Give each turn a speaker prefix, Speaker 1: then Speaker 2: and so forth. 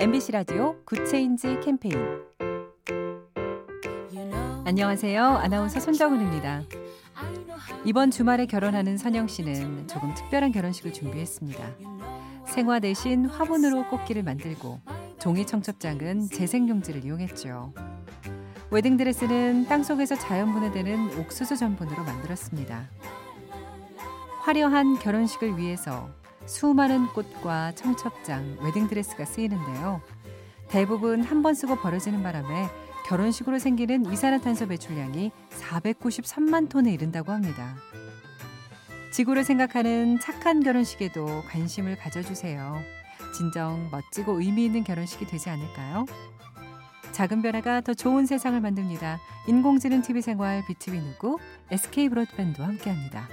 Speaker 1: MBC 라디오 Good Change 캠페인 안녕하세요. 아나운서 손정은입니다. 이번 주말에 결혼하는 선영 씨는 조금 특별한 결혼식을 준비했습니다. 생화 대신 화분으로 꽃길을 만들고 종이 청첩장은 재생용지를 이용했죠. 웨딩드레스는 땅속에서 자연 분해되는 옥수수 전분으로 만들었습니다. 화려한 결혼식을 위해서 수많은 꽃과 청첩장, 웨딩드레스가 쓰이는데요. 대부분 한 번 쓰고 버려지는 바람에 결혼식으로 생기는 이산화탄소 배출량이 493만 톤에 이른다고 합니다. 지구를 생각하는 착한 결혼식에도 관심을 가져주세요. 진정 멋지고 의미 있는 결혼식이 되지 않을까요? 작은 변화가 더 좋은 세상을 만듭니다. 인공지능 TV 생활 BTV 누구 SK 브로드밴드와 함께합니다.